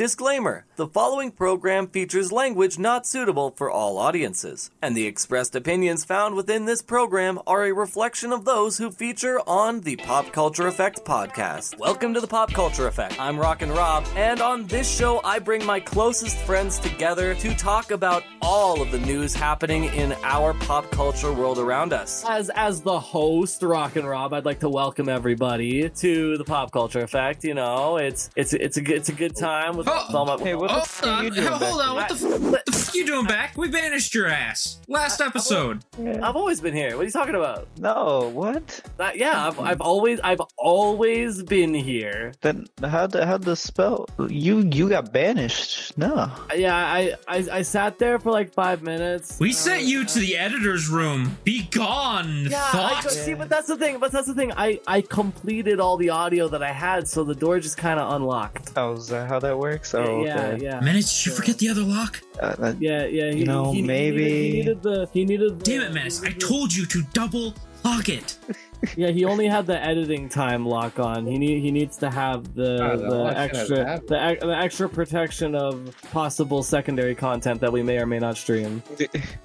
Disclaimer The following program features language not suitable for all audiences, and the expressed opinions found within this program are a reflection of those who feature on the Pop Culture Effect podcast. Welcome to the Pop Culture Effect. I'm Rockin' Rob, and on this show, I bring my closest friends together to talk about all of the news happening in our pop culture world around us. As as the host, Rockin' Rob, I'd like to welcome everybody to the Pop Culture Effect. You know, it's it's it's a it's a good time with Oh, all my. Hey, what the Oh, f- are uh, you doing hold back on, what the, here? f- what the f- you doing back? We banished your ass last episode. here? I've always been here. What are you talking about? No, what? That, yeah, I've, I've always I've always been here. Then how the how the spell? You you got banished? No. Yeah, I I, I sat there for like five minutes. We Uh, sent you to the editor's room. Be gone, Yeah, I thought. could see, but that's the thing. But that's the thing. I I completed all the audio that I had, so the door just kind of unlocked. Oh, is that how that works? Oh, yeah, okay. yeah, Menace, did you forget the other lock? Uh, uh, yeah, yeah. He, You know, he, he maybe- needed, he needed the he needed. The, Damn it, Menace! I told you to double lock it. Yeah, he only had the editing time lock on. He need he needs to have the Oh, the the lock should have extra the, the extra protection of possible secondary content that we may or may not stream.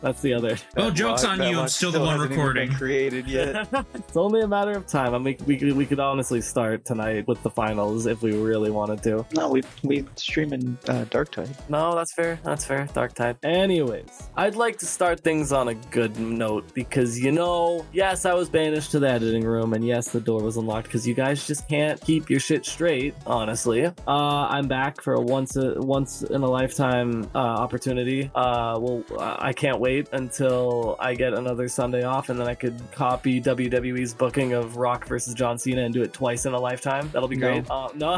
That's the other. Oh, that joke's lock- on you, I'm lock still the one hasn't even been recording. created yet. it's only a matter of time. I mean, we could, we could honestly start tonight with the finals if we really wanted to. no, we we stream in uh, Darktide. No, that's fair. That's fair. Darktide. Anyways, I'd like to start things on a good note because you know, yes, I was banished to the editing room, and yes, the door was unlocked because you guys just can't keep your shit straight. Honestly, uh, I'm back for a once a once in a lifetime uh, opportunity. Uh, well, I can't wait until I get another Sunday off, and then I could copy WWE's booking of Rock versus John Cena and do it twice in a lifetime. That'll be No. great. Uh, no,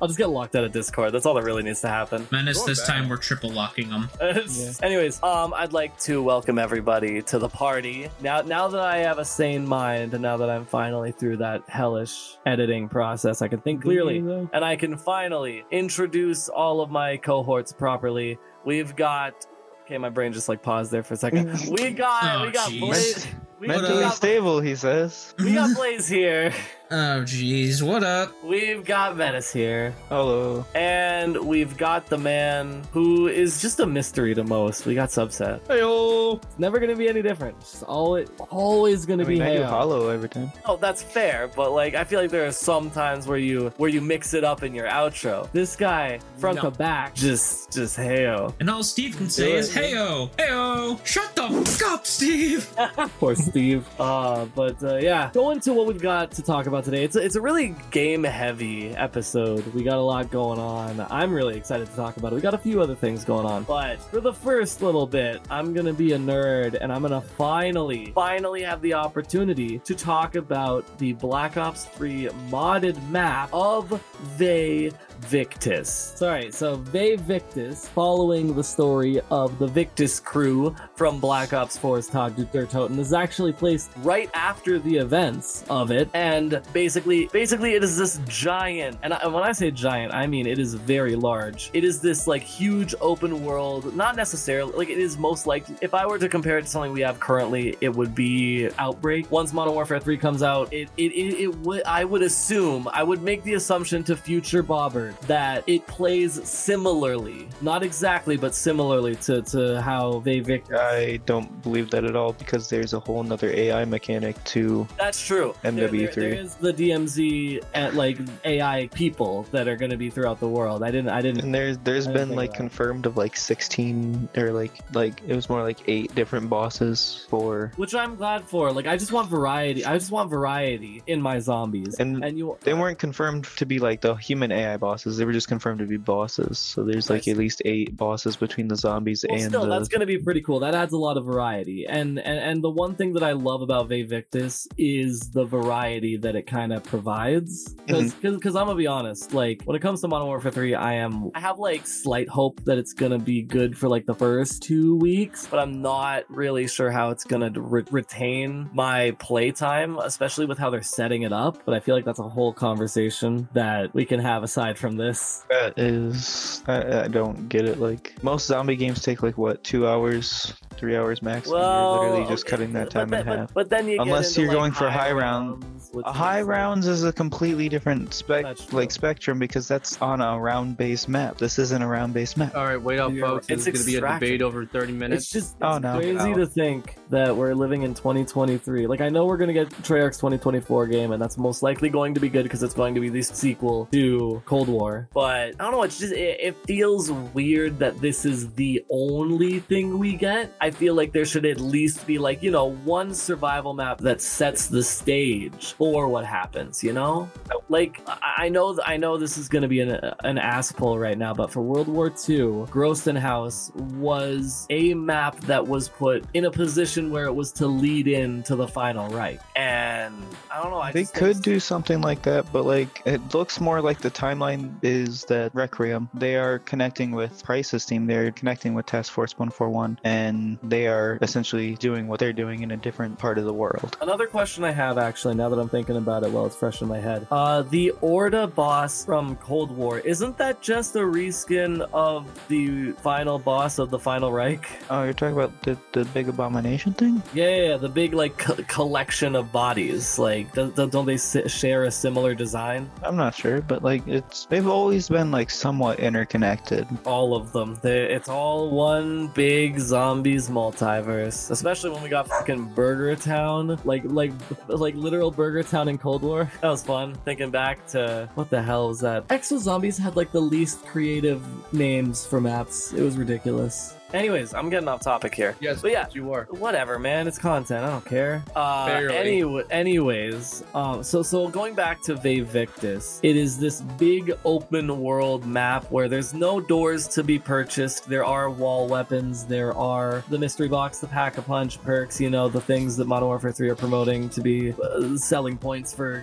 I'll just get locked out of Discord. That's all that really needs to happen. Menace, this time we're triple locking them. Anyways, um, I'd like to welcome everybody to the party. Now, now that I have a sane mind, and now that I'm finally through that hellish editing process, I can think clearly, and I can finally introduce all of my cohorts properly. We've got. Okay, my brain just like paused there for a second. We got, Oh, we got. Blaze. We, we Mentally got, stable, he says. we got Blaze here. Oh, jeez, what up? We've got Menace here. Hello. And we've got the man who is just a mystery to most. We got Subset. Heyo. It's never gonna be any different. It's always, always gonna I mean, be I do hollow every time. Oh, that's fair, but like I feel like there are some times where you where you mix it up in your outro. This guy front No. to back, just just Hale. And all Steve can say Do is, it. "Heyo, heyo, shut the fuck up, Steve." Poor Steve. Uh, but uh, yeah, going to what we've got to talk about today. It's a, it's a really game heavy episode. We got a lot going on. I'm really excited to talk about it. We got a few other things going on, but for the first little bit, I'm gonna be a nerd and I'm gonna finally, finally have the opportunity to talk about the Black Ops 3 modded map of They Victis. Sorry, so Vae Victis, following the story of the Victis crew from Black Ops 4's Tag Der is actually placed right after the events of it, and basically, basically, it is this giant. And I, when I say giant, I mean it is very large. It is this like huge open world. Not necessarily like it is most likely. If I were to compare it to something we have currently, it would be Outbreak. Once Modern Warfare 3 comes out, it it it, it would I would assume I would make the assumption to future Bobbert that it plays similarly, not exactly, but similarly to to how Vae Victis. I don't believe that at all because there's a whole nother AI mechanic to That's true. There- there- MW3. there is the DMZ at like AI people that are going to be throughout the world. I didn't. I didn't. And there's there's been like confirmed of like 16 or like like it was more like eight different bosses for Which I'm glad for. Like, I just want variety. I just want variety in my zombies. And and you. they weren't confirmed to be like the human AI bosses. They were just confirmed to be bosses. So there's like Nice. at least eight bosses between the zombies Well, and still, the that's going to be pretty cool. That adds a lot of variety. And and and the one thing that I love about Vae Victis is the variety that it kind of provides. Mm-hmm. Because because I'm gonna be honest, like when it comes to Modern Warfare 3, I am I have like slight hope that it's gonna be good for like the first two weeks, but I'm not really sure how it's gonna re- retain my playtime, especially with how they're setting it up. But I feel like that's a whole conversation that we can have aside from this. that is I, I don't get it. Like most zombie games take like what two hours, three hours max. Well, you're literally just okay, cutting that but time then, in but- half. But, then you get Unless into, you're like, going for high round- rounds, which A is, high like- rounds is a completely different spec, like spectrum because that's on a round-based map. This isn't a round-based map. All right, wait up, You're- folks. This it's going to be a debate over 30 minutes. Oh, it's just it's Oh, no. crazy Ow. to think that we're living in 2023. Like I know we're gonna get Treyarch's 2024 game, and that's most likely going to be good because it's going to be the sequel to Cold War. But I don't know. It's just it, it feels weird that this is the only thing we get. I feel like there should at least be like you know one survival map that sets the stage for what happens. You know, like I, I know I know this is going to be an an ass pull right now, but for World War II, Groesten Haus was a map that was put in a position where it was to lead in to the Final Reich. And I don't know. I They just could think- do something like that, but like it looks more like the timeline is that Requiem. They are connecting with Price's team. They're connecting with Task Force 141, and they are essentially doing what they're doing in a different part of the world. Another question I have actually, now that I'm thinking about it, well, it's fresh in my head. Uh, the Orda boss from Cold War, isn't that just a reskin of the final boss of the Final Reich? Oh, you're talking about the, the big abomination thing? Yeah, yeah, yeah, the big like co- collection of bodies. Like, do- do- don't they share a similar design? I'm not sure, but like it's they've always been like somewhat interconnected. All of them. They, it's all one big zombies multiverse. Especially when we got fucking Burger Town, like like like literal Burger Town in Cold War. That was fun. Thinking back to what the hell was that? Exo Zombies had like the least creative names for maps. It was ridiculous. Anyways, I'm getting off topic here. yes, But yeah, you are. whatever man it's content i don't care uh Barely. anyway, anyways um so so going back to Vae Victis it is this big open world map where there's no doors to be purchased there are wall weapons there are the mystery box the pack a punch perks you know the things that modern warfare 3 are promoting to be uh, selling points for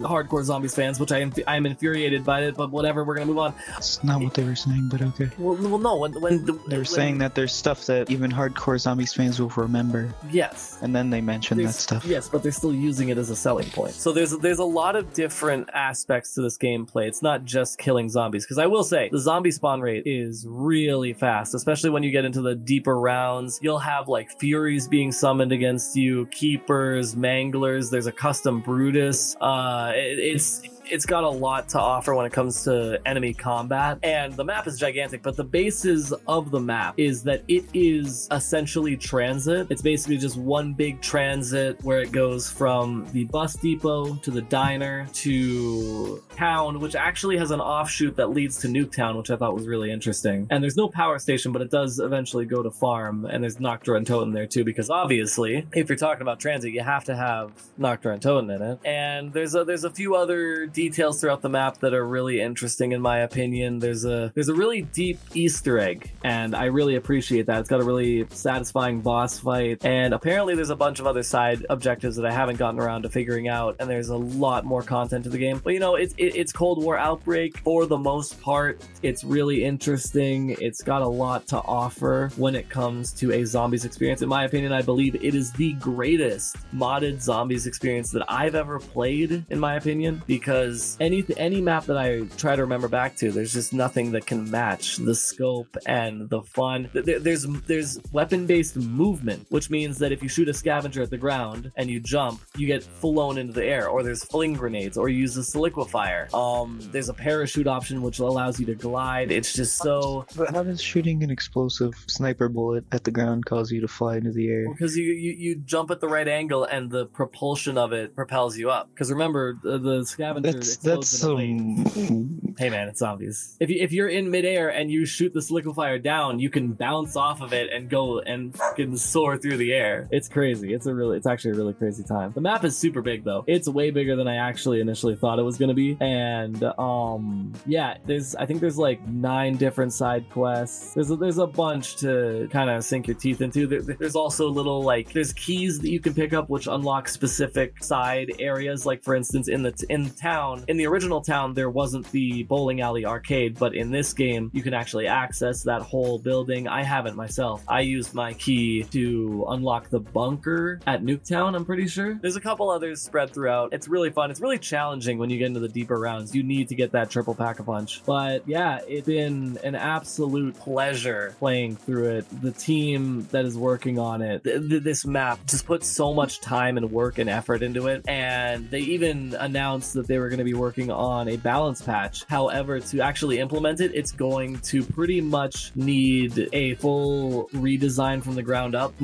hardcore zombies fans which i am i'm infuriated by it but whatever we're gonna move on It's not what they were saying, but okay. well, well no when when the, They were when- saying that there's stuff that even hardcore zombies fans will remember, yes and then they mentioned that stuff. Yes, but they're still using it as a selling point. So there's there's a lot of different aspects to this gameplay. It's not just killing zombies. Because I will say the zombie spawn rate is really fast, especially when you get into the deeper rounds. You'll have like furies being summoned against you, keepers, manglers. There's a custom Brutus. Uh, it- it's it's got a lot to offer when it comes to enemy combat and the map is gigantic but the basis of the map is that it is essentially transit. It's basically just one big transit where it goes from the bus depot to the diner to town which actually has an offshoot that leads to nuketown which i thought was really interesting. And there's no power station but it does eventually go to farm and there's nocturne and totem there too because obviously if you're talking about transit you have to have nocturne and totem in it. And there's a there's a few other details throughout the map that are really interesting in my opinion. There's a there's a really deep Easter egg, and I really appreciate that. It's got a really satisfying boss fight, and apparently there's a bunch of other side objectives that I haven't gotten around to figuring out. And there's a lot more content to the game. But you know, it's it, it's Cold War Outbreak for the most part. It's really interesting. It's got a lot to offer when it comes to a zombies experience. In my opinion, I believe it is the greatest modded zombies experience that I've ever played. In my opinion, because any any map that I try to remember back to, there's just nothing that can match the scope and the fun. There- There's there's weapon based movement, which means that if you shoot a scavenger at the ground and you jump, you get flown into the air. Or there's fling grenades, or you use a sliquifier. Um, there's a parachute option which allows you to glide. It's just so But how does shooting an explosive sniper bullet at the ground cause you to fly into the air? because you, you you jump at the right angle and the propulsion of it propels you up. Because remember the, the scavenger That's explodes that's in a lane. some. Hey man, it's zombies. If you, if you're in midair and you shoot the solidifier down, you can bounce off of it and go and fucking soar through the air. It's crazy. It's a really, it's actually a really crazy time. The map is super big though. It's way bigger than I actually initially thought it was gonna be. And um, yeah, there's I think there's like nine different side quests. There's a, there's a bunch to kind of sink your teeth into. There, there's also little like there's keys that you can pick up which unlock specific side areas. Like for instance, in the in town town, in the original town, there wasn't the bowling alley arcade, but in this game, you can actually access that whole building. I haven't myself. I used my key to unlock the bunker at Nuketown, I'm pretty sure. There's a couple others spread throughout. It's really fun. It's really challenging when you get into the deeper rounds. You need to get that triple pack a punch. But yeah, it's been an absolute pleasure playing through it. The team that is working on it, th- th- this map just put so much time and work and effort into it. And they even announced that they were going to be working on a balance patch. However, to actually implement it, it's going to pretty much need a full redesign from the ground up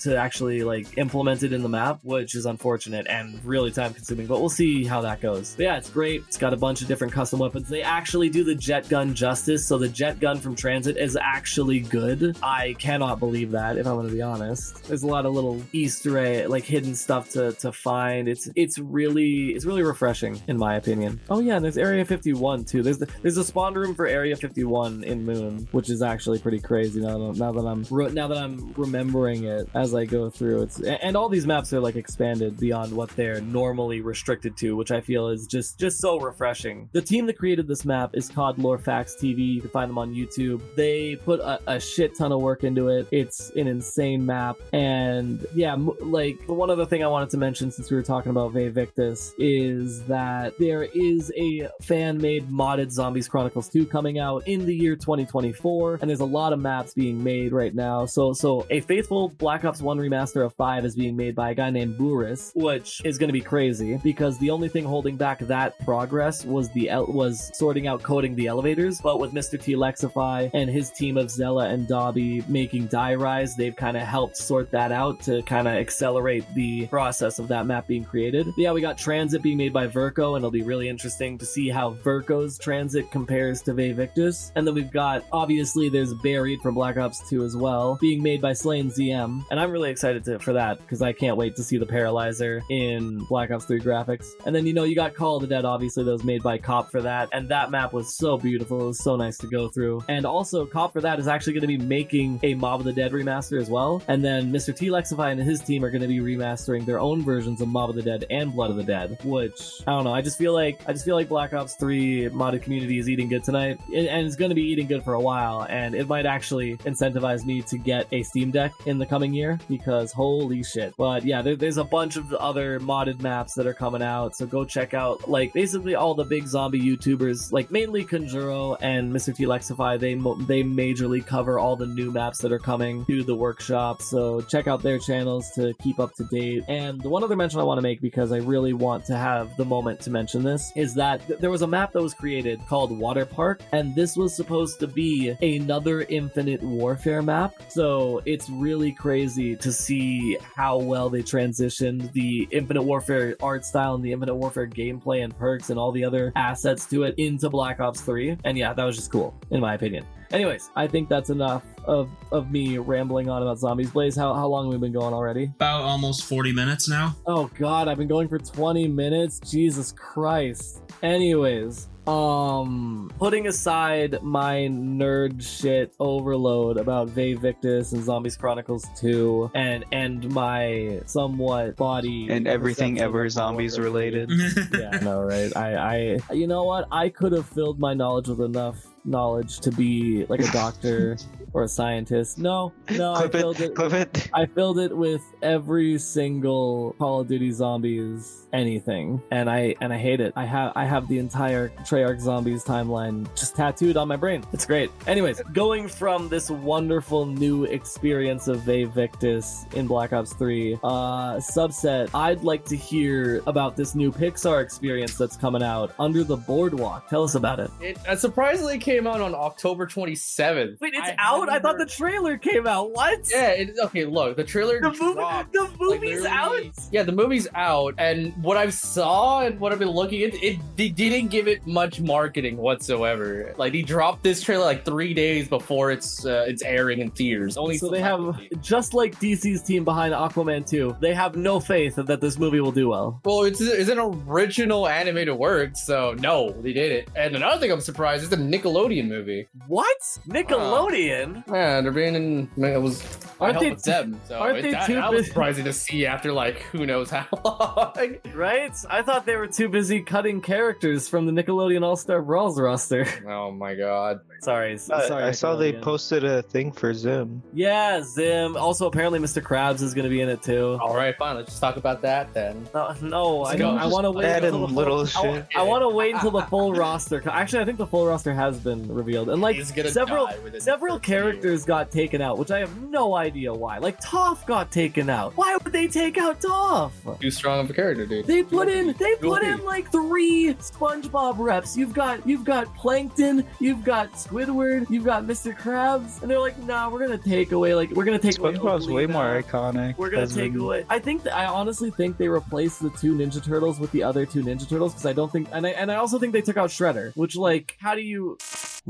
to actually like implement it in the map, which is unfortunate and really time consuming. But we'll see how that goes. But yeah, it's great. It's got a bunch of different custom weapons. They actually do the jet gun justice. So the jet gun from Transit is actually good. I cannot believe that, if I'm going to be honest. There's a lot of little Easter egg, like hidden stuff to, to find. It's it's really it's really refreshing in my opinion. Oh yeah, and there's Area 51 too. There's the, there's a spawn room for Area 51 in Moon, which is actually pretty crazy now that, now that I'm now that I'm remembering it as I go through. It's and all these maps are like expanded beyond what they're normally restricted to, which I feel is just just so refreshing. The team that created this map is called Lorefacts TV. You can find them on YouTube. They put a, a shit ton of work into it. It's an insane map, and yeah, like one other thing I wanted to mention since we were talking about Vae Victis is that there is a fan-made modded Zombies Chronicles 2 coming out in the year 2024, and there's a lot of maps being made right now. So, so a faithful Black Ops 1 remaster of 5 is being made by a guy named Buris, which is going to be crazy because the only thing holding back that progress was the was sorting out coding the elevators. But with Mr. T Lexify and his team of Zella and Dobby making Die Rise, they've kind of helped sort that out to kind of accelerate the process of that map being created. But yeah, we got Transit being made by Verco, and it'll be really interesting to see how Verco's Transit compares to Vae Victis. And then we've got obviously there's Buried from Black Ops 2 as well, being made by Slain ZM, and I'm really excited to, for that because I can't wait to see the Paralyzer in Black Ops 3 graphics. And then you know you got Call of the Dead, obviously that was made by Cop for that, and that map was so beautiful. It was so nice to go through. And also Cop for that is actually going to be making a Mob of the Dead remaster as well. And then Mr. T Lexify and his team are going to be remastering their own versions of Mob of the Dead and Blood of the Dead, which I don't know. I just feel like I just feel like Black Ops 3 modded community is eating good tonight, and it's going to be eating good for a while. And it might actually incentivize me to get a Steam Deck in the coming year because holy shit. But yeah, there, there's a bunch of other modded maps that are coming out, so go check out like basically all the big zombie YouTubers, like mainly Conjuro and Mr. T Lexify. They they majorly cover all the new maps that are coming to the workshop. So check out their channels to keep up to date. And the one other mention I want to make because I really want to have the moment to mention this is that th- there was a map that was created called Water Park, and this was supposed to be another Infinite Warfare map. So it's really crazy to see how well they transitioned the Infinite Warfare art style and the Infinite Warfare gameplay and perks and all the other assets to it into Black Ops 3. And yeah, that was just cool, in my opinion. Anyways, I think that's enough of, of me rambling on about Zombies Blaze. How, how long have we been going already? About almost 40 minutes now. Oh god, I've been going for 20 minutes? Jesus Christ. Anyways, um putting aside my nerd shit overload about Vae Victis and Zombies Chronicles 2 and and my somewhat body and everything ever zombies related. yeah, no, right? I, I, you know what? I could have filled my knowledge with enough knowledge to be like a doctor or a scientist. No, no, I filled it, it. clip it. I filled it with every single Call of Duty Zombies anything, and I and I hate it. I have I have the entire Treyarch Zombies timeline just tattooed on my brain. It's great. Anyways, going from this wonderful new experience of Vae Victis in Black Ops 3, uh, subset, I'd like to hear about this new Pixar experience that's coming out under the boardwalk. Tell us about it. It uh, surprisingly came out on October 27th. Wait, it's I out? I haven't thought the trailer came out. What? Yeah, it, okay, look, the trailer The movie, the like, movie's out. Yeah, the movie's out, and what I saw and what I've been looking at, it they didn't give it much marketing whatsoever. Like he dropped this trailer like three days before it's uh, it's airing in theaters. Only So they have, just like DC's team behind Aquaman 2, they have no faith that this movie will do well. Well, it's, it's an original animated work, so no, they did it. And another thing I'm surprised is the Nickelodeon movie. What? Nickelodeon? Yeah, they're being in. man, It was. Aren't they with them, so aren't they that, too that was busy- surprising to see after like who knows how long. Right? I thought they were too busy cutting characters from the Nickelodeon All Star Brawls roster. oh my god! Sorry, Uh, sorry. I saw they Nickelodeon. posted a thing for Zim. Yeah, Zim. Also, apparently, Mr. Krabs is going to be in it too. All right, fine. Let's just talk about that then. No, no I don't. I want to wait Add until the little full, shit. I want to wait until the full roster. Actually, I think the full roster has been revealed, and like several several the first year. characters got taken out, which I have no idea why. Like Toph got taken out. Why would they take out Toph? Too strong of a character, dude. They put in they put in like three SpongeBob reps. You've got you've got Plankton, you've got Squidward, you've got Mr. Krabs, and they're like, nah, we're gonna take away like we're gonna take away SpongeBob's way Oblina. more iconic. We're gonna take in- away. I think that I honestly think they replaced the two Ninja Turtles with the other two Ninja Turtles because I don't think, and I and I also think they took out Shredder. Which like, how do you?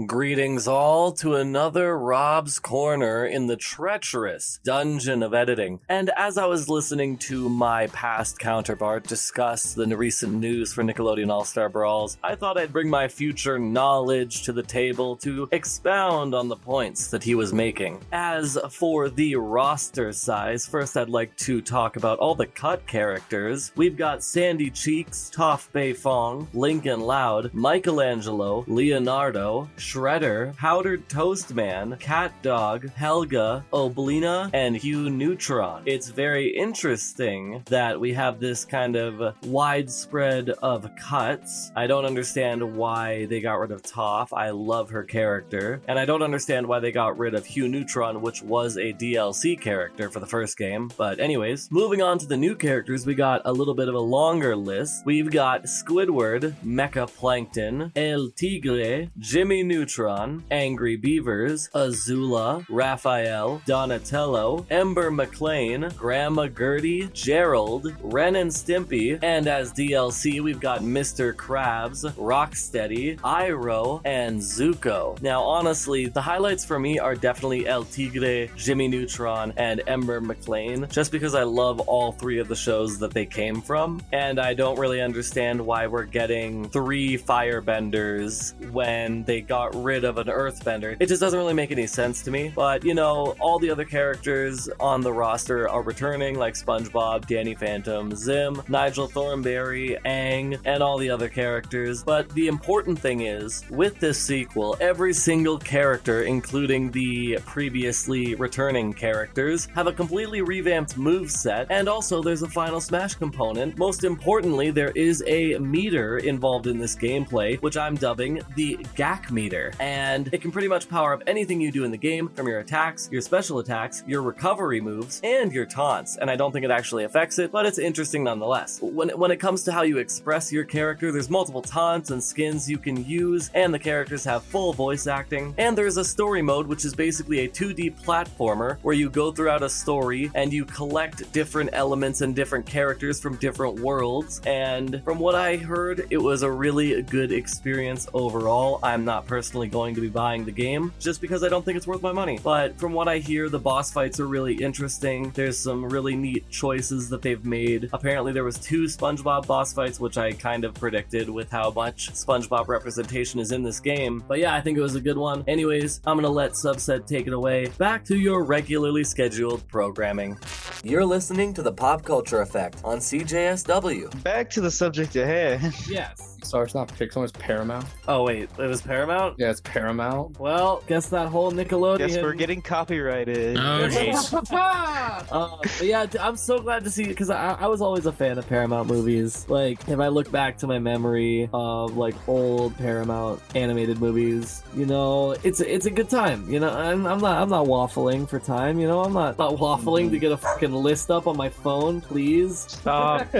Greetings all to another Rob's Corner in the treacherous dungeon of editing. And as I was listening to my past counterpart discuss the recent news for Nickelodeon All Star Brawls, I thought I'd bring my future knowledge to the table to expound on the points that he was making. As for the roster size, first I'd like to talk about all the cut characters. We've got Sandy Cheeks, Toph Beifong, Lincoln Loud, Michelangelo, Leonardo, Shredder, Powdered Toast Man, Cat Dog, Helga, Oblina, and Hugh Neutron. It's very interesting that we have this kind of widespread of cuts. I don't understand why they got rid of Toph. I love her character. And I don't understand why they got rid of Hugh Neutron, which was a DLC character for the first game. But, anyways, moving on to the new characters, we got a little bit of a longer list. We've got Squidward, Mecha Plankton, El Tigre, Jimmy Neutron, Angry Beavers, Azula, Raphael, Donatello, Ember McLain, Grandma Gertie, Gerald, Ren and Stimpy, and as DLC, we've got Mr. Krabs, Rocksteady, Iroh, and Zuko. Now, honestly, the highlights for me are definitely El Tigre, Jimmy Neutron, and Ember McLean, just because I love all three of the shows that they came from, and I don't really understand why we're getting three firebenders when they got rid of an earthbender. It just doesn't really make any sense to me. But, you know, all the other characters on the roster are returning, like SpongeBob, Danny Phantom, Zim, Nigel Thornberry, Aang, and all the other characters. But the important thing is, with this sequel, every single character, including the previously returning characters, have a completely revamped move set, and also there's a final smash component. Most importantly, there is a meter involved in this gameplay, which I'm dubbing the Gak meter, and it can pretty much power up anything you do in the game, from your attacks, your special attacks, your recovery moves, and your taunts. And I don't think it actually affects it, but it's interesting nonetheless. When when it comes to how you express your character, there's multiple taunts and skins you can use, and the characters have full voice acting. And there's a story mode, which is basically a 2D platformer where you go throughout a story and you collect different elements and different characters from different worlds. And from what I heard, it was a really good experience overall. I'm not personally going to be buying the game just because I don't think it's worth my money. But from what I hear, the boss fights are really interesting. There's some really neat choices that they've made. Apparently, there was two SpongeBob boss fights, which I kind of predicted with how much SpongeBob representation is in this game. But yeah, I think it was a good one. Anyways, I'm gonna let Subset take it away. Back to your regularly scheduled programming. You're listening to the Pop Culture Effect on CJSW. Back to the subject at hand. Yes. Sorry, it's not Pixar. It's Paramount. Oh wait, it was Paramount. Yeah, it's Paramount. Well, guess that whole Nickelodeon. Guess we're getting copyrighted. Oh, jeez. Uh, but yeah, I'm so glad to see because I, I was always a fan of Paramount movies. Like, if I look back to my memory of like old Paramount animated movies, you know, it's it's a good time. You know, I'm, I'm not I'm not waffling for time. You know, I'm not not waffling to get a fucking list up on my phone, please. Stop.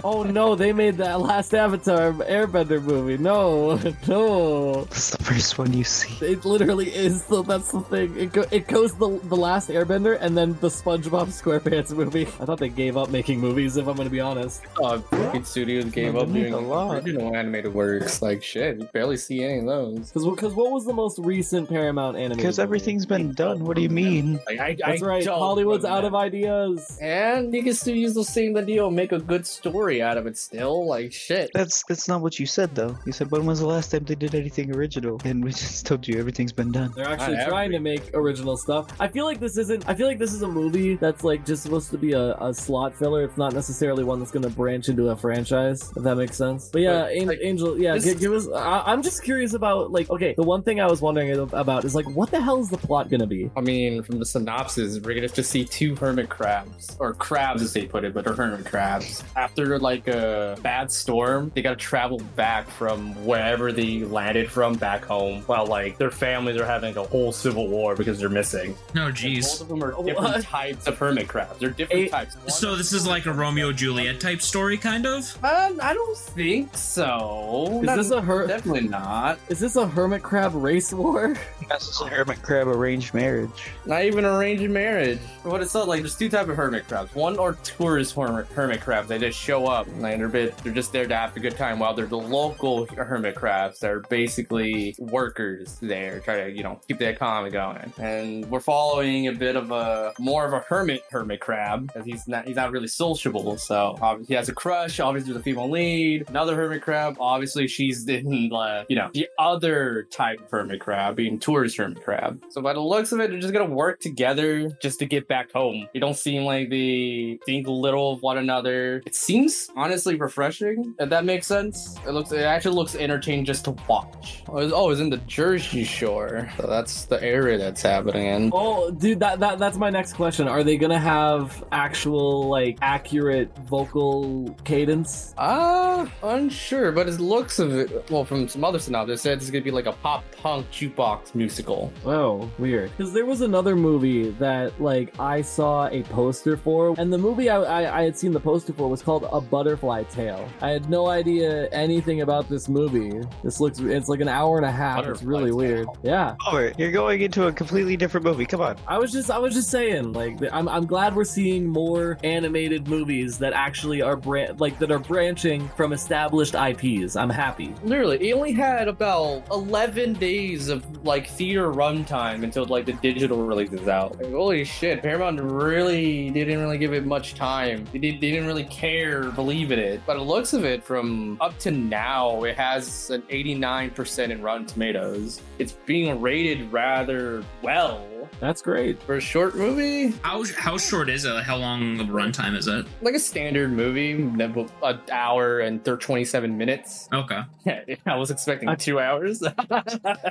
Oh no, they made that last Avatar Airbender movie. No, no. It's the first one you see. It literally is. So that's the thing. It go, it goes the the last Airbender and then the SpongeBob SquarePants movie. I thought they gave up making movies. If I'm gonna be honest. Oh, fucking studios gave They up make doing a lot. original animated works. Like shit, you barely see any of those. Because because what was the most recent Paramount animated? Because everything's been done. What do you mean? Like, I, That's I right. Hollywood's out that. of ideas. And you can still use the same idea and make a good story story out of it still. Like shit. That's that's not what you said though. You said when was the last time they did anything original? And we just told you everything's been done. They're actually Not trying to make original stuff. I feel like this isn't. I feel like this is a movie that's like just supposed to be a, a slot filler. It's not necessarily one that's going to branch into a franchise. If that makes sense. But yeah, But, An- like, Angel. Yeah, this- gi- give us. I, I'm just curious about like. Okay, the one thing I was wondering about is like, what the hell is the plot going to be? I mean, from the synopsis, we're gonna just see two hermit crabs, or crabs as they put it, but they're hermit crabs. After like a bad storm, they gotta travel back from wherever they landed from back home, while like their families are having a whole civil war because they're missing. No, Both jeez. of them are What? different types of hermit crabs. They're different A- types. One- So this is like a Romeo Juliet type story, kind of. Um, I don't think so. Is Not- this a her? Definitely not. Is this a hermit crab race war? This is a hermit crab arranged marriage. Not even arranged marriage. What it's not like. There's two type of hermit crabs. One are tourist hermit, hermit crabs. They just show up. Like they're bit. They're just there to have a good time. While they're the local hermit crabs. They're basically workers there, try to you know keep the economy going. And we're following a bit of a more of a hermit hermit crab because he's not he's not really sociable. So obviously he has a crush. Obviously the female lead. Another hermit crab. Obviously she's in uh, you know the other type of hermit crab being tourist hermit crab. So by the looks of it, they're just gonna work together just to get back home. They don't seem like they think little of one another. It seems honestly refreshing. If that makes sense. It looks. It actually looks entertaining just to watch. Oh, it's, oh, it's in the Jersey Shore. So that's the area that's happening in. Oh, dude, that, that that's my next question. Are they gonna have actual like accurate vocal cadence? Ah, unsure, but it looks of it. Well, from some other synopsis, said it's gonna be like a pop punk jukebox musical. Oh, weird. Because there was another movie that like I saw a poster for, and the movie I, I I had seen the poster for was called A Butterfly Tale. I had no idea anything about this movie. This looks it's like an hour and a half. it's really Tale. weird. Yeah. Over. You're going into a completely different movie. Come on. I was just I was just saying like I'm I'm glad we're seeing more animated movies that actually are bran- like that are branching from established IPs. I'm happy. Literally, it only had about 11 days of like theater runtime until like the digital release is out. Like, holy shit, Paramount really didn't really give it much time. They, did, they didn't really care, believe in it. But it looks of it from up to now, it has an 89% in Rotten Tomatoes. It's being rated rather well. That's great. For a short movie, How how short is it? How long of a runtime is it? like a standard movie, an hour and thir- 27 minutes. Okay. I was expecting two hours.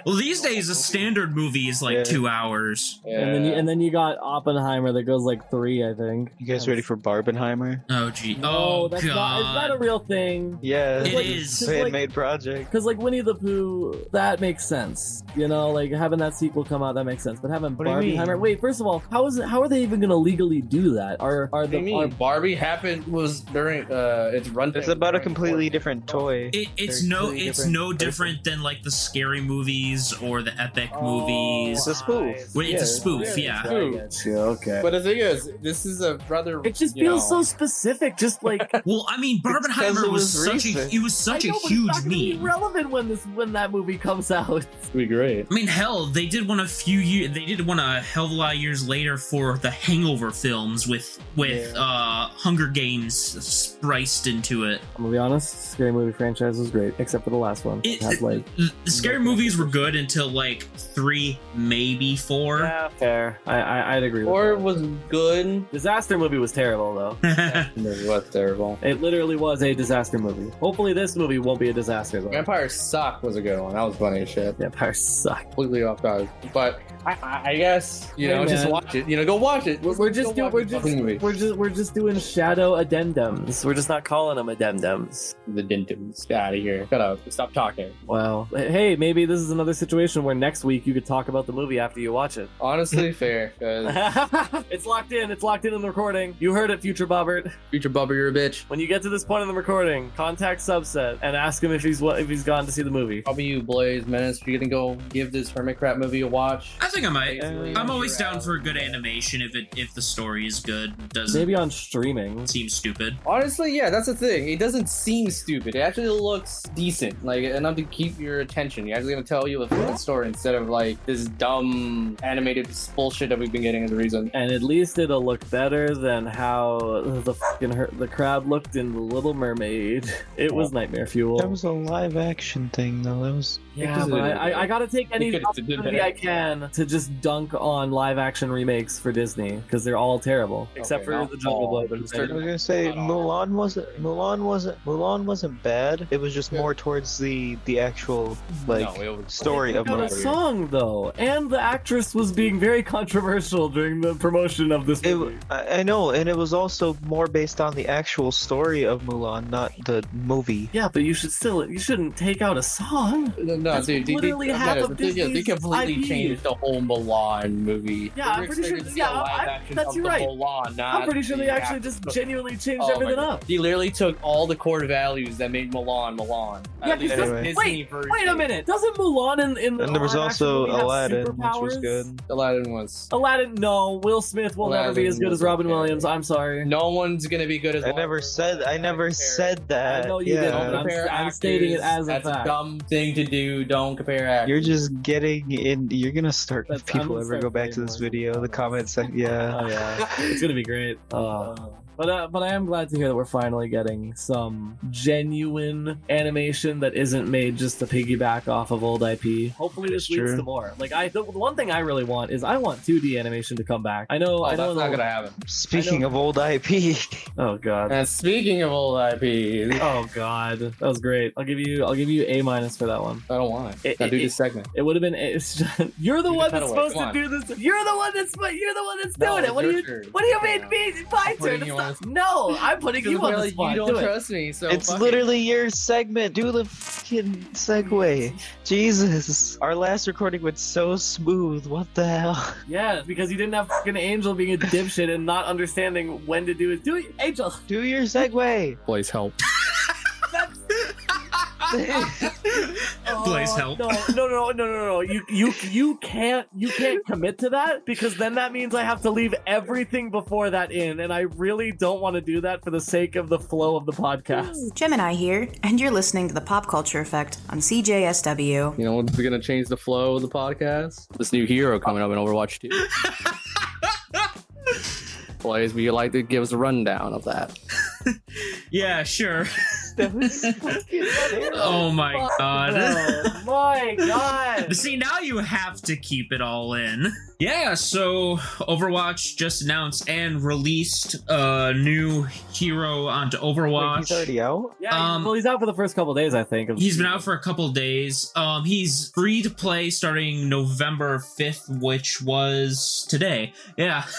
Well, these days a standard movie is like Yeah. two hours. And then you, and then you got Oppenheimer that goes like three, I think. You guys ready for Barbenheimer? Oh gee. No, oh that's god. not. Is that a real thing? Yeah. It like- is. It's like- Fan-made project. Because like Winnie the Pooh, that makes sense. You know, like having that sequel come out, that makes sense. But having What do you mean? Barbenheimer, wait. First of all, how is it? How are they even gonna legally do that? Are are What do you the mean? are, Barbie happened was during uh its run. It's about a completely different toy. It, it's They're no, completely it's different no person. different than like the scary movies or the epic Oh, movies. It's a spoof. Well, it's a spoof, yeah. I get Okay. But the thing is, this is a rather. it just you feels know, so specific. Just like Well, I mean, Barbenheimer it was was such a it was such I a know, but it's huge not gonna be meme. relevant when this when that movie comes out. be great. I mean, hell, they did one a few years. They did one a hell of a lot of years later for the Hangover films with with uh Hunger Games spliced into it. I'm gonna be honest. Scary movie franchise was great, except for the last one. It- It had like The, the scary movies were good until like three, maybe four. yeah, fair. I, I I'd agree. With that. Or was good. disaster movie was terrible though. It was terrible. It literally was a disaster movie. Hopefully, this movie won't be a disaster though. Vampire Suck was a good one. That was funny as shit. Vampires suck. Completely off guard. But I, I, I guess you Hey, know, just watch it. You know, go watch it. We're, we're just Go doing we're just movie. we're just we're just doing shadow addendums. We're just not calling them addendums. the dentums. Get out of here. Shut up. Stop talking. Wow. Hey, maybe this is another situation where next week you could talk about the movie after you watch it. Honestly, fair. Because it's locked in. It's locked in in the recording. You heard it, future Bobbert. future Bubba, you're a bitch. When you get to this point in the recording, contact Subset and ask him if he's what if he's gone to see the movie. How about you, Blaze Menace? You're gonna go give this Hermit Crab movie a watch? I think I might. Yeah, Yeah. I'm always down for a good animation if it if the story is good. It doesn't Maybe on streaming. seem stupid. Honestly, yeah, that's the thing. It doesn't seem stupid. It actually looks decent, like enough to keep your attention. You're actually gonna tell you a full story instead of like this dumb animated bullshit that we've been getting as a reason. And at least it'll look better than how the fucking her- the crowd looked in The Little Mermaid. It was nightmare fuel. That was a live action thing, though. That was yeah, but I, I, I gotta take any Because it did opportunity. I can to just dunk on live action remakes for Disney because they're all terrible, except for the Jungle all. Book. but There's it's- I was gonna say Mulan wasn't Mulan wasn't Mulan wasn't bad. It was just more towards the the actual like No, was- story of Got a song though, and the actress was being very controversial during the promotion of this movie. I I know, and it was also more based on the actual story of Mulan, not the movie. yeah, but you should still you shouldn't take out a song. No, no That's dude, they, literally they, half yeah, of they, yeah, they completely IP. changed the whole Mulan movie. Yeah, I'm pretty sure- expecting to see yeah, live I- action that's you're right. Mulan, not I'm pretty sure they actually actual- just genuinely changed Oh everything up. He literally took all the core values that made Mulan Mulan. Yeah, because Anyway. Disney wait, version. wait a minute. Doesn't Mulan in, in the And there was also Aladdin, which was good. Aladdin was. Aladdin, no. Will Smith will never be as good as Robin okay. Williams. I'm sorry. No one's gonna be good as. I never said I never said that. I know you yeah. didn't. But I'm, compare I'm stating it as a That's fact. a dumb thing to do. Don't compare actors. You're just getting in. You're gonna start. with people I'm gonna ever go back to this video, the comments. Yeah. Oh yeah, it's gonna be great. Uh, but uh, but I am glad to hear that we're finally getting some genuine animation that isn't made just to piggyback off of old IP. Hopefully, this It's leads true. to more. Like I, the, the one thing I really want is I want 2D animation to come back. I know, Oh, I know. that's not gonna happen. Speaking of old IP, Oh god. And speaking of old IP, Oh god, that was great. I'll give you, I'll give you a minus for that one. I don't want It- it. Gotta do this segment. It would have been. It's just, you're the Do the one that's supposed to do this. You're the one that's. You're the one that's No, doing it. What do you? your turn. What do you mean? Yeah. Me? My turn. It's you not- on no, I'm putting you on the spot. You don't Do it. trust me, so it's fuck it. literally your segment. Do the fucking segue. Jesus, our last recording went so smooth. What the hell? Yeah, because you didn't have fucking Angel being a dipshit and not understanding when to do it. Do it, Angel. Do your segue. Please help. Please Oh, help. No, no, no, no, no, no, no. You, you, you can't, you can't commit to that because then that means I have to leave everything before that in, and I really don't want to do that for the sake of the flow of the podcast. Gemini here, and you're listening to the Pop Culture Effect on CJSW. You know what's gonna change the flow of the podcast? This new hero coming up in Overwatch 2. Blaze, would you like to give us a rundown of that? Yeah, sure. That was fucking terrible. Oh my god. Oh my god. See, now you have to keep it all in. Yeah, so Overwatch just announced and released a new hero onto Wait, Overwatch. he's already out. Yeah, Um, well, he's out for the first couple days, I think. of- He's been out for a couple days. Um, he's free to play starting November 5th, which was today. Yeah.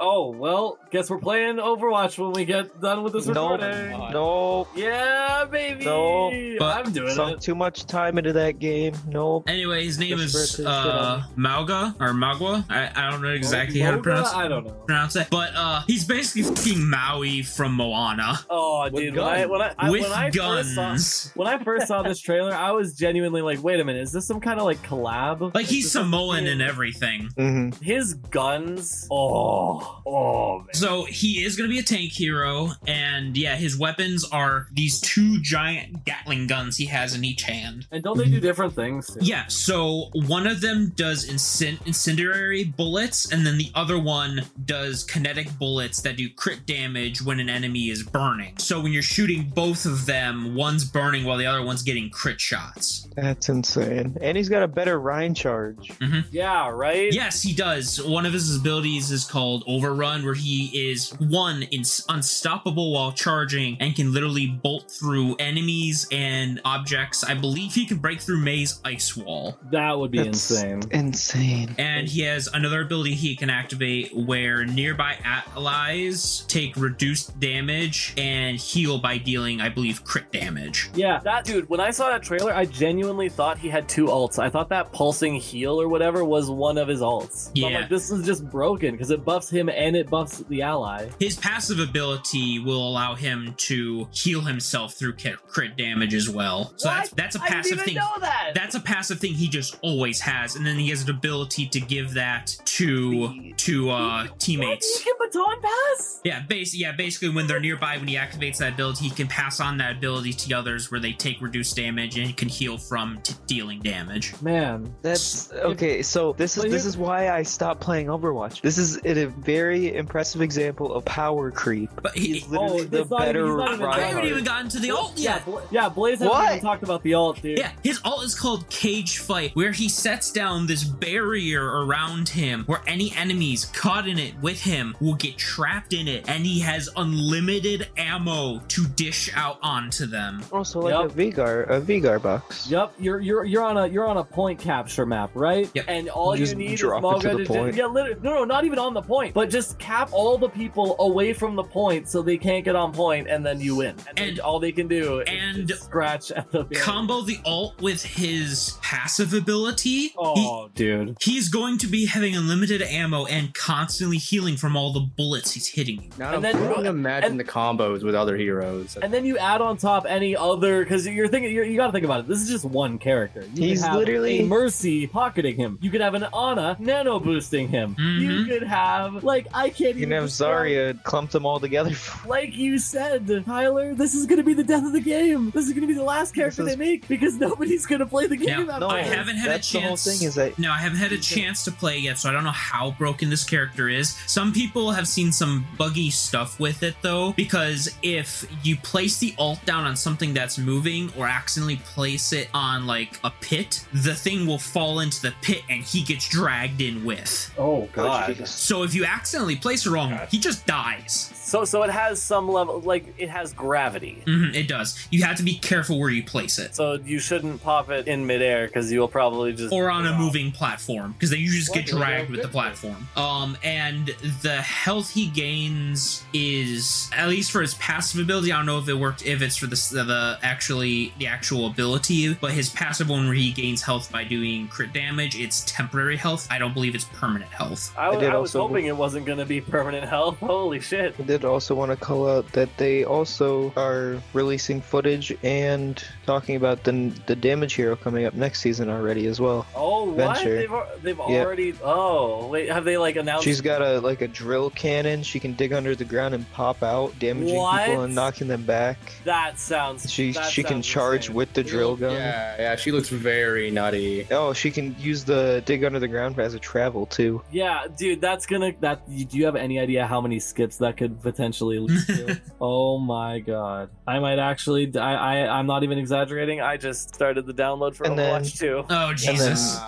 Oh well, guess we're playing Overwatch when we get done with this Nope. recording. Nope. Yeah, baby. No, but I'm doing Sunk it. too much time into that game. Nope. anyway, his name is for it to uh, sit Mauga or Magua. I, I don't know exactly how to Moga? pronounce I don't know. pronounce it, but uh, he's basically fucking Maui from Moana Oh, With dude, when I when I, I with when I first saw guns. when I first saw this trailer, I was genuinely like, "Wait a minute, is this some kind of like collab?" Like Is he's Samoan and everything. hmm His guns, oh, oh, man. So he is going to be a tank hero, and yeah, his weapons are these two giant Gatling guns he has in each hand. And don't they do different things? Yeah, so one of them does incin- incendiary bullets, and then the other one does kinetic bullets that do crit damage when an enemy is burning. So when you're shooting both of them, one's burning while the other one's getting crit shots. That's insane. And he's got a better Rein charge. Mm-hmm. Yeah, right. Yes, he does. One of his abilities is called Overrun, where he is one in- unstoppable while charging and can literally bolt through enemies and objects. I believe he can break through Mei's ice wall. that would be That's insane. Insane. And he has another ability he can activate where nearby allies take reduced damage and heal by dealing, I believe, crit damage. Yeah, that dude. When I saw that trailer, I genuinely thought he had two ults. I thought that pulsing heal or whatever was one of his ults. So I'm Yeah. like, this is just broken because it buffs him and it buffs the ally. His passive ability will allow him to heal himself through crit, crit damage as well. So that's What? that's a I didn't passive even thing. know that. That's a passive thing he just always has, and then he has an ability to give that to to uh What? teammates. You can baton pass? Yeah, base yeah, basically when they're nearby, when he activates that ability, he can pass on that ability to others where they take reduced damage and can heal from t- dealing damage. Man, That's okay. So this is this here- is why I stopped playing Overwatch. This is a very impressive example of power creep. But he, He's literally Oh, the it's not even- better he's even I haven't Reinhardt. Even gotten to the ult yeah, yet. Bla- yeah, Blaze hasn't What? even talked about the ult, dude. Yeah, his ult is called Cage Fight, where he sets down this barrier around him where any enemies caught in it with him will get trapped in it, and he has unlimited ammo to dish out onto them. Also, like Yep. a Vigar, a Vigar box. Yep, you're you're you're on a you're on a point capture map, right? Yep. And all Just you need is drop it to Moga the to, point. Just, yeah, literally, no, no, not even on the point, but just cap all the people away from the point so they can't get on point, and then you win. And, then And- all they can do is and scratch at the barrier. Combo the ult with his passive ability. He- Oh, dude. He's going to be having unlimited ammo and constantly healing from all the bullets he's hitting you. Now And I'm then- trying to imagine and- the combos with other heroes. And then you add on top any other because you're thinking you're, you got to think about it. This is just one character. You He's have literally- a Mercy pocketing him. You could have an Ana nano boosting him. You Mhm. could have like I can't You even can have describe- Zarya clump them all together. Like you said, Tyler, this is going to be the death of the game. This is going to be the last character is- they make because nobody's going to play the game. Now, after I haven't had That's a the whole chance. thing is that No, I haven't had a chance to play yet, so I don't know how broken this character is. Some people have seen some buggy stuff with it though, because if you place the alt down on something that's moving or accidentally place it on like a pit, the thing will fall into the pit and he gets dragged in with. Oh, oh God. So if you accidentally place it wrong, he just dies. So so it has some level like it has gravity. Mhm, it does. You have to be careful where you place it. So you shouldn't pop it in midair because you'll probably just or on a moving platform because then you just get dragged with the platform. Um, and the health he gains is at least for his passive ability. I don't know if it worked if it's for the the actually the actual ability, but his passive one where he gains health by doing crit damage, it's temporary health. I don't believe it's permanent health. I, I did I was also- hoping it wasn't going to be permanent health. Holy shit. I did also want to call out that they also are releasing footage and talking about the the damage hero coming up next season already as well. Oh, what? They've, they've Yeah. already. Oh, wait. Have they like announced? She's got a like a drill cannon. She can dig under the ground and pop out, damaging What? people and knocking them back. That sounds. She that she can charge insane. with the drill gun. Yeah, yeah, she looks very nutty. Oh, she can use the dig under the ground as a travel too. Yeah, dude, that's gonna. That do you have any idea how many skips that could potentially lead to? oh my god, I might actually. I, I I'm not even exaggerating. I just started the download for And then- Overwatch 2. Oh Jesus!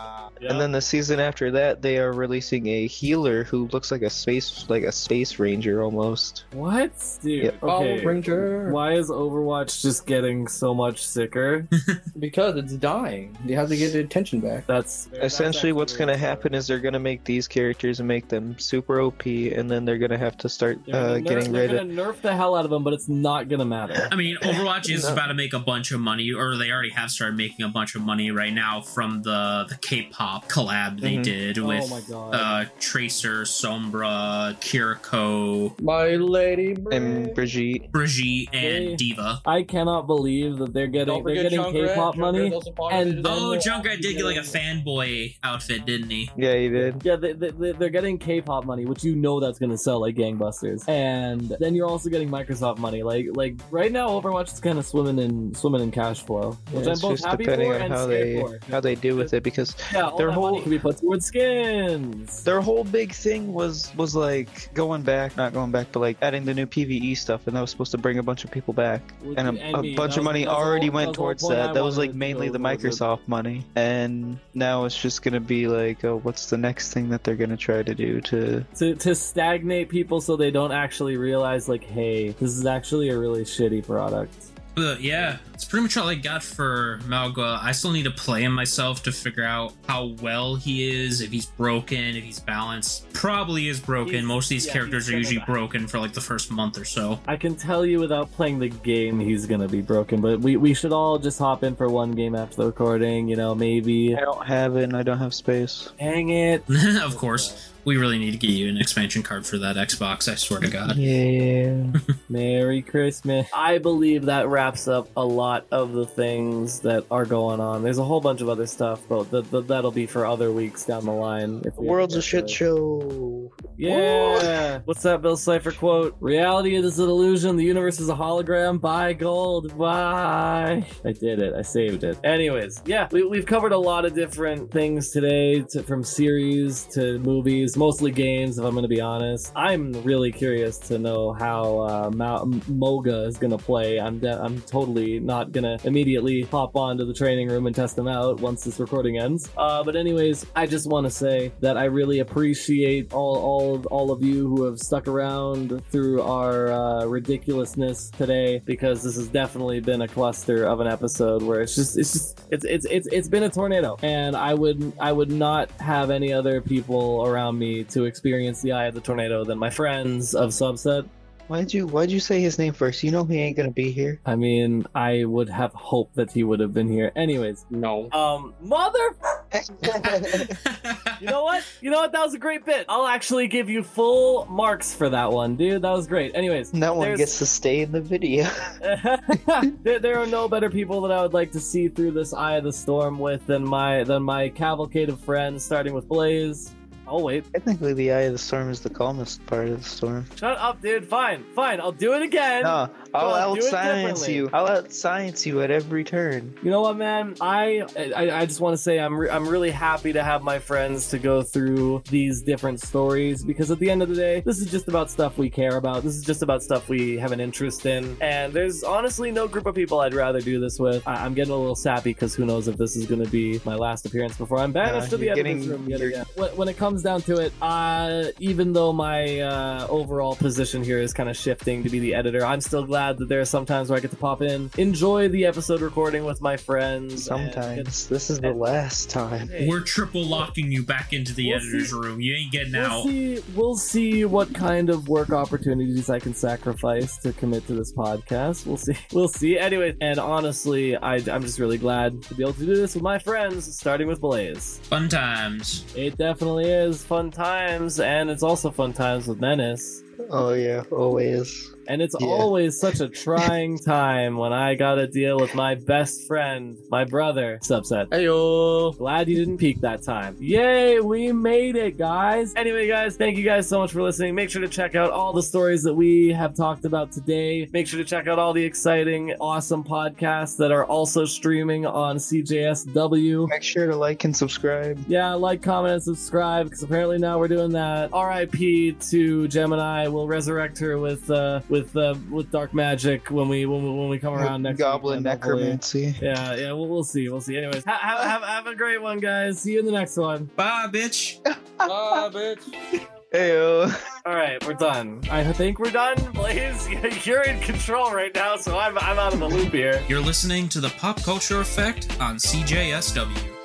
And then the season after that, they are releasing a healer who looks like a space like a space ranger almost. what, dude? Yep. Power Okay. Ranger. Why is Overwatch just getting so much sicker? Because it's dying. You have to get the attention back. That's Essentially, that's what's going to happen is they're going to make these characters and make them super OP, and then they're going to have to start uh, nerf- getting they're gonna nerf the hell out of them, but it's not gonna matter. I mean, Overwatch is No. about to make a bunch of money, or they already have started making a bunch of money right now from the the K-pop collab they Mhm. did Oh with my God. uh, Tracer, Sombra, Kiriko, My lady. And Brigitte. Brigitte, and Hey. D.Va. I cannot believe that they're getting they're getting Junkrat. K-pop money. Junkrat's also part and then- Oh, they're Junkrat did get like a fanboy outfit, didn't he? Yeah, he did. Yeah, they, they, they- they're getting K-pop money, which you know that's going to sell like gangbusters, and then you're also getting Microsoft money. Like, like right now, Overwatch is kind of swimming in swimming in cash flow, which Yeah, I'm it's both just happy depending for on and how scared they for. how they do with it because Yeah, all their whole- money be put towards skins. their whole big thing was was like going back, not going back, but like adding the new PVE stuff, and that was supposed to bring a bunch of people back. And a, a bunch of money was already went that was the whole towards I that. That was like mainly the towards it. Microsoft money, and now it's just gonna be like, oh, what's the next thing that they're gonna try to do to? to to stagnate people so they don't actually realize like, hey, this is actually a really shitty product. But yeah, it's pretty much all I got for Mauga. I still need to play him myself to figure out how well he is, if he's broken, if he's balanced. Probably is broken. He's- Most of these yeah, characters are usually gonna- broken for like the first month or so. I can tell you without playing the game, he's gonna be broken. But we we should all just hop in for one game after the recording. You know, maybe. I don't have it, and I don't have space. Hang it. of course. We really need to get you an expansion card for that Xbox. I swear to God. Yeah. Merry Christmas. I believe that wraps up a lot of the things that are going on. There's a whole bunch of other stuff, but th- th- that'll be for other weeks down the line. If The world's a shit it. show. Yeah. What's that Bill Cipher quote? Reality is an illusion. The universe is a hologram. Buy gold. Bye. I did it. I saved it. Anyways, yeah, we, we've covered a lot of different things today, to, from series to movies, mostly games. If I'm going to be honest, I'm really curious to know how uh, Ma- Mauga is going to play. I'm de- I'm totally not going to immediately hop onto the training room and test them out once this recording ends. Uh, but anyways, I just want to say that I really appreciate all all all of you who have stuck around through our uh, ridiculousness today because this has definitely been a cluster of an episode where it's just it's just it's it's it's it's been a tornado and I would I would not have any other people around me to experience the eye of the tornado than my friends of subset. Why'd you Why'd you say his name first? You know he ain't gonna be here. I mean, I would have hoped that he would have been here. Anyways, No. um, mother. You know what? You know what? That was a great bit. I'll actually give you full marks for that one, dude. That was great. Anyways, that one there's- gets to stay in the video. there, there are no better people that I would like to see through this eye of the storm with than my than my cavalcade of friends, starting with Blaze. Oh wait, Technically, the eye of the storm is the calmest part of the storm. shut up, dude. Fine, fine. I'll do it again. No, I'll Well, out do it science you. I'll out science you at every turn. You know what, man? I I, I just want to say I'm re- I'm really happy to have my friends to go through these different stories because at the end of the day, this is just about stuff we care about. This is just about stuff we have an interest in, and there's honestly no group of people I'd rather do this with. I- I'm getting a little sappy because who knows if this is going to be my last appearance before I'm banished Uh, to the getting- room yet you're- again. When, when it comes down to it, uh, even though my uh, overall position here is kind of shifting to be the editor, I'm still glad that there are some times where I get to pop in, enjoy the episode recording with my friends. and Sometimes this is the last time. get- We're triple locking you back into the We'll editor's see. room. You ain't getting We'll out. see. We'll see what kind of work opportunities I can sacrifice to commit to this podcast. We'll see. We'll see. Anyway, and honestly, I, I'm just really glad to be able to do this with my friends, starting with Blaze. Fun times. It definitely is fun times, and it's also fun times with Menace. Oh yeah, always. And it's Yeah. always such a trying time when I gotta deal with my best friend, my brother, Subset. Heyo. Glad you didn't peak that time. Yay, we made it, guys. Anyway, guys, thank you guys so much for listening. Make sure to check out all the stories that we have talked about today. Make sure to check out all the exciting, awesome podcasts that are also streaming on CJSW. Make sure to like and subscribe. Yeah, like, comment, and subscribe because apparently now we're doing that. R.I.P. to Gemini. We'll resurrect her with uh with uh with dark magic when we when we, when we come around next. Goblin weekend, hopefully. necromancy. Yeah, yeah, we'll, we'll see. We'll see. Anyways, ha- have, have, have a great one, guys. See you in the next one. Bye, bitch. Ah, bitch. Heyo. All right, we're done. I think we're done. Blaze, you're in control right now, so I'm, I'm out of the loop here. You're listening to the Pop Culture Effect on CJSW.